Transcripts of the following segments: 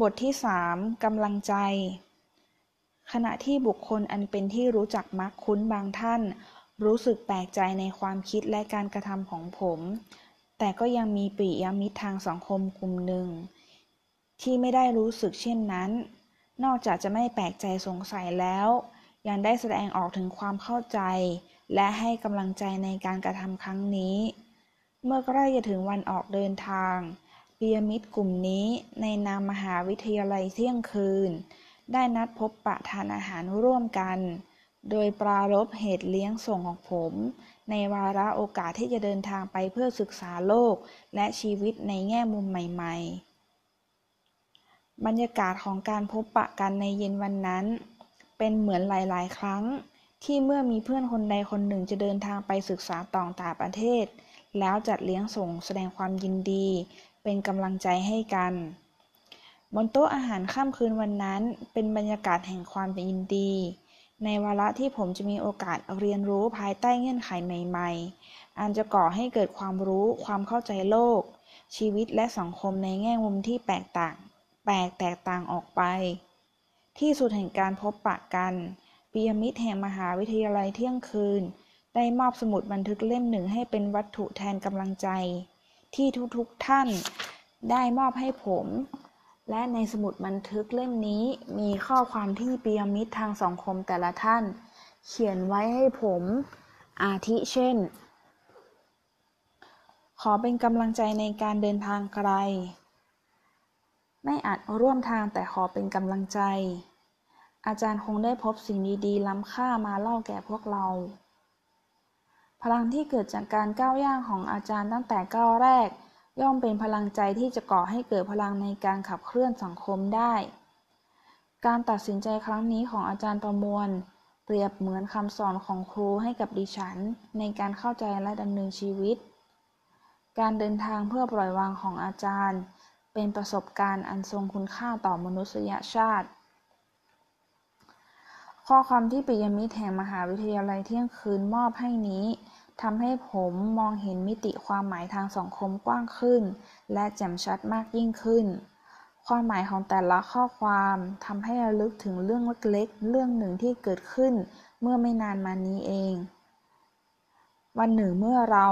บทที่สามกำลังใจ ขณะที่บุคคลอันเป็นที่รู้จักมักคุ้นบางท่าน รู้สึกแปลกใจในความคิดและการกระทำของผม แต่ก็ยังมีปิยมิตรทางสังคมกลุ่มหนึ่ง ที่ไม่ได้รู้สึกเช่นนั้น นอกจากจะไม่แปลกใจสงสัยแล้ว ยังได้แสดงออกถึงความเข้าใจ และให้กำลังใจในการกระทำครั้งนี้ เมื่อใกล้จะถึงวันออกเดินทาง ปียมิตรกลุ่มนี้ในนามมหาวิทยาลัยเที่ยงคืน ได้นัดพบปะทานอาหารร่วมกัน โดยปรารบเหตุเลี้ยงส่งของผม ในวาระโอกาสที่จะเดินทางไปเพื่อศึกษาโลกและชีวิตในแง่มุมใหม่ ๆ บรรยากาศของการพบปะกันในเย็นวันนั้น เป็นเหมือนหลาย ๆ ครั้งที่เมื่อมีเพื่อนคนใดคนหนึ่งจะเดินทางไปศึกษาต่างต่างประเทศ แล้วจัดเลี้ยงส่งแสดงความยินดี เป็นกำลังใจให้กัน บนโต๊ะอาหารค่ำคืนวันนั้น เป็นบรรยากาศแห่งความยินดี ในวาระที่ผมจะมีโอกาสเรียนรู้ภายใต้เงื่อนไขใหม่ๆ อันจะก่อให้เกิดความรู้ความเข้าใจโลก ชีวิตและสังคมในแง่มุมที่แปลกต่างแปลกแตกต่างออกไป ที่สุดแห่งการพบปะกันปียมิตรแห่งมหาวิทยาลัยเที่ยงคืน ได้มอบสมุดบันทึกเล่มหนึ่งให้เป็นวัตถุแทนกำลังใจ ที่ทุกๆท่านได้มอบให้ผม และในสมุดบันทึกเล่มนี้มีข้อความที่ปียมิตรทางสังคมแต่ละท่าน เขียนไว้ให้ผมอาทิเช่น ขอเป็นกำลังใจในการเดินทางไกล ไม่อาจร่วมทางแต่ขอเป็นกำลังใจ อาจารย์คงได้พบสิ่งดีๆ ล้ำค่ามาเล่าแก่พวกเรา พลังที่เกิดจากการก้าวย่างของอาจารย์ตั้งแต่ก้าวแรก ย่อมเป็นพลังใจที่จะก่อให้เกิดพลังในการขับเคลื่อนสังคมได้ การตัดสินใจครั้งนี้ของอาจารย์ประมวล เปรียบเหมือนคำสอนของครูให้กับดิฉัน ในการเข้าใจและดำเนินชีวิต การเดินทางเพื่อปล่อยวางของอาจารย์ เป็นประสบการณ์อันทรงคุณค่าต่อมนุษยชาติ ข้อความที่ปิยมิตรแห่งมหาวิทยาลัยเที่ยงคืนมอบให้นี้ทำให้ผมมองเห็นมิติความหมายทางสังคมกว้างขึ้น และแจ่มชัดมากยิ่งขึ้น ความหมายของแต่ละข้อความทำให้ระลึกถึงเรื่องเล็กๆ เรื่องหนึ่งที่เกิดขึ้นเมื่อไม่นานมานี้เอง วันหนึ่งเมื่อเรา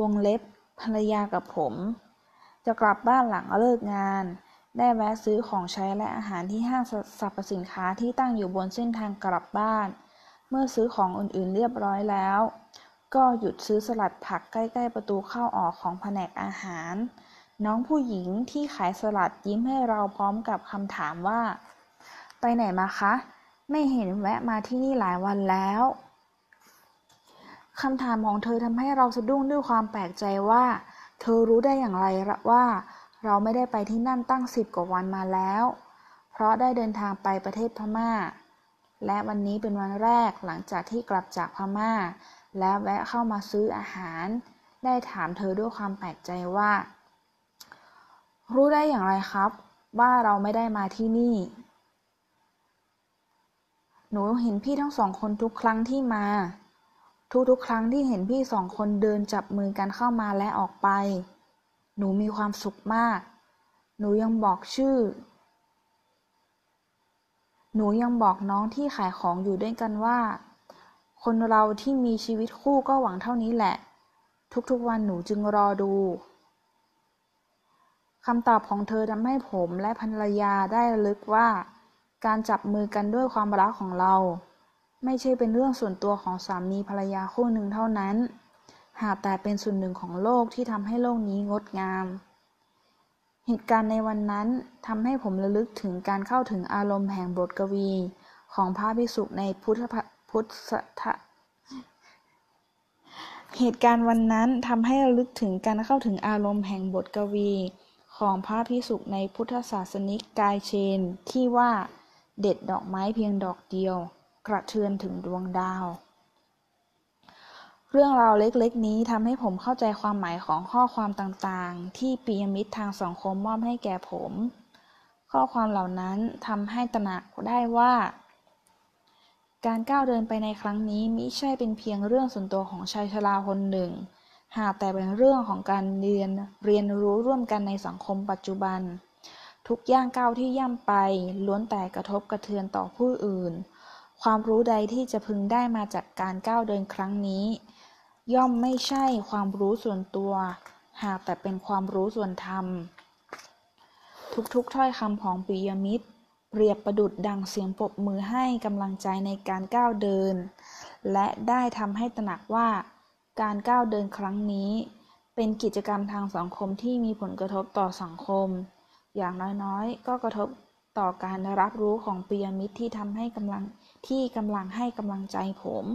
วงเล็บภรรยากับผม จะกลับบ้านหลังเลิกงาน ได้แวะซื้อของใช้และอาหารที่ห้างสรรพสินค้าที่ตั้งอยู่บนเส้นทางกลับบ้าน เมื่อซื้อของอื่นๆเรียบร้อยแล้ว ก็หยุดซื้อสลัดผักใกล้ๆประตูเข้าออกของแผนกอาหาร น้องผู้หญิงที่ขายสลัดยิ้มให้เราพร้อมกับคำถามว่า ไปไหนมาคะ ไม่เห็นแวะมาที่นี่หลายวันแล้วคำถามของเธอทำให้เราสะดุ้งด้วยความแปลกใจว่า เธอรู้ได้อย่างไรว่า เราไม่ได้ไปที่นั่นตั้งสิบกว่าวันมาแล้ว เพราะได้เดินทางไปประเทศพม่า และวันนี้เป็นวันแรกหลังจากที่กลับจากพม่า และแวะเข้ามาซื้ออาหาร ได้ถามเธอด้วยความแปลกใจว่า รู้ได้อย่างไรครับ ว่าเราไม่ได้มาที่นี่ หนูเห็นพี่ทั้งสองคนทุกครั้งที่มา ทุกๆ ครั้งที่เห็นพี่สองคนเดินจับมือกันเข้ามาและออกไป หนูมีความสุขมาก หนูยังบอกชื่อ หนูยังบอกน้องที่ขายของอยู่ด้วยกันว่า คนเราที่มีชีวิตคู่ก็หวังเท่านี้แหละ ทุกๆวันหนูจึงรอดูคำตอบของเธอทำให้ผมและภรรยาได้ลึกว่า การจับมือกันด้วยความรักของเรา ไม่ใช่เป็นเรื่องส่วนตัวของสามีภรรยาคู่หนึ่งเท่านั้น หากแต่เป็นส่วนหนึ่งของโลกที่ทำให้โลกนี้งดงาม เหตุการณ์ในวันนั้นทำให้ผมระลึกถึงการเข้าถึงอารมณ์แห่งบทกวี ของพระภิกษุในพุทธพุทธเหตุการณ์วันนั้นทำให้ระลึกถึงการเข้าถึงอารมณ์แห่งบทกวี ของพระพิสุในพุทธศาสนิกกายเชน ที่ว่าเด็ดดอกไม้เพียงดอกเดียว กระเทือนถึงดวงดาว เรื่องราวเล็กๆ นี้ทำให้ผมเข้าใจความหมายของข้อความต่างๆ ที่ปียมิตรทางสังคมมอบให้แก่ผม ข้อความเหล่านั้นทำให้ตระหนักได้ว่า การก้าวเดินไปในครั้งนี้มิใช่เป็นเพียงเรื่องส่วนตัวของชายชราคนหนึ่ง หากแต่เป็นเรื่องของการเรียนเรียนรู้ร่วมกันในสังคมปัจจุบัน ทุกย่างก้าวที่ย่ำไป ล้วนแต่กระทบกระเทือนต่อผู้อื่น ความรู้ใดที่จะพึงได้มาจากการก้าวเดินครั้งนี้ ย่อมไม่ใช่ความรู้ส่วนตัว หากแต่เป็นความรู้ส่วนธรรม ทุกๆถ้อยคำของปิยมิตร เปรียบประดุดดังเสียงปรบมือให้กำลังใจในการก้าวเดิน และได้ทำให้ตระหนักว่า การก้าวเดินครั้งนี้ เป็นกิจกรรมทางสังคมที่มีผลกระทบต่อสังคม อย่างน้อยๆ ก็กระทบต่อการรับรู้ของปิยมิตรที่ทำให้กำลังที่กำลังให้กำลังใจผม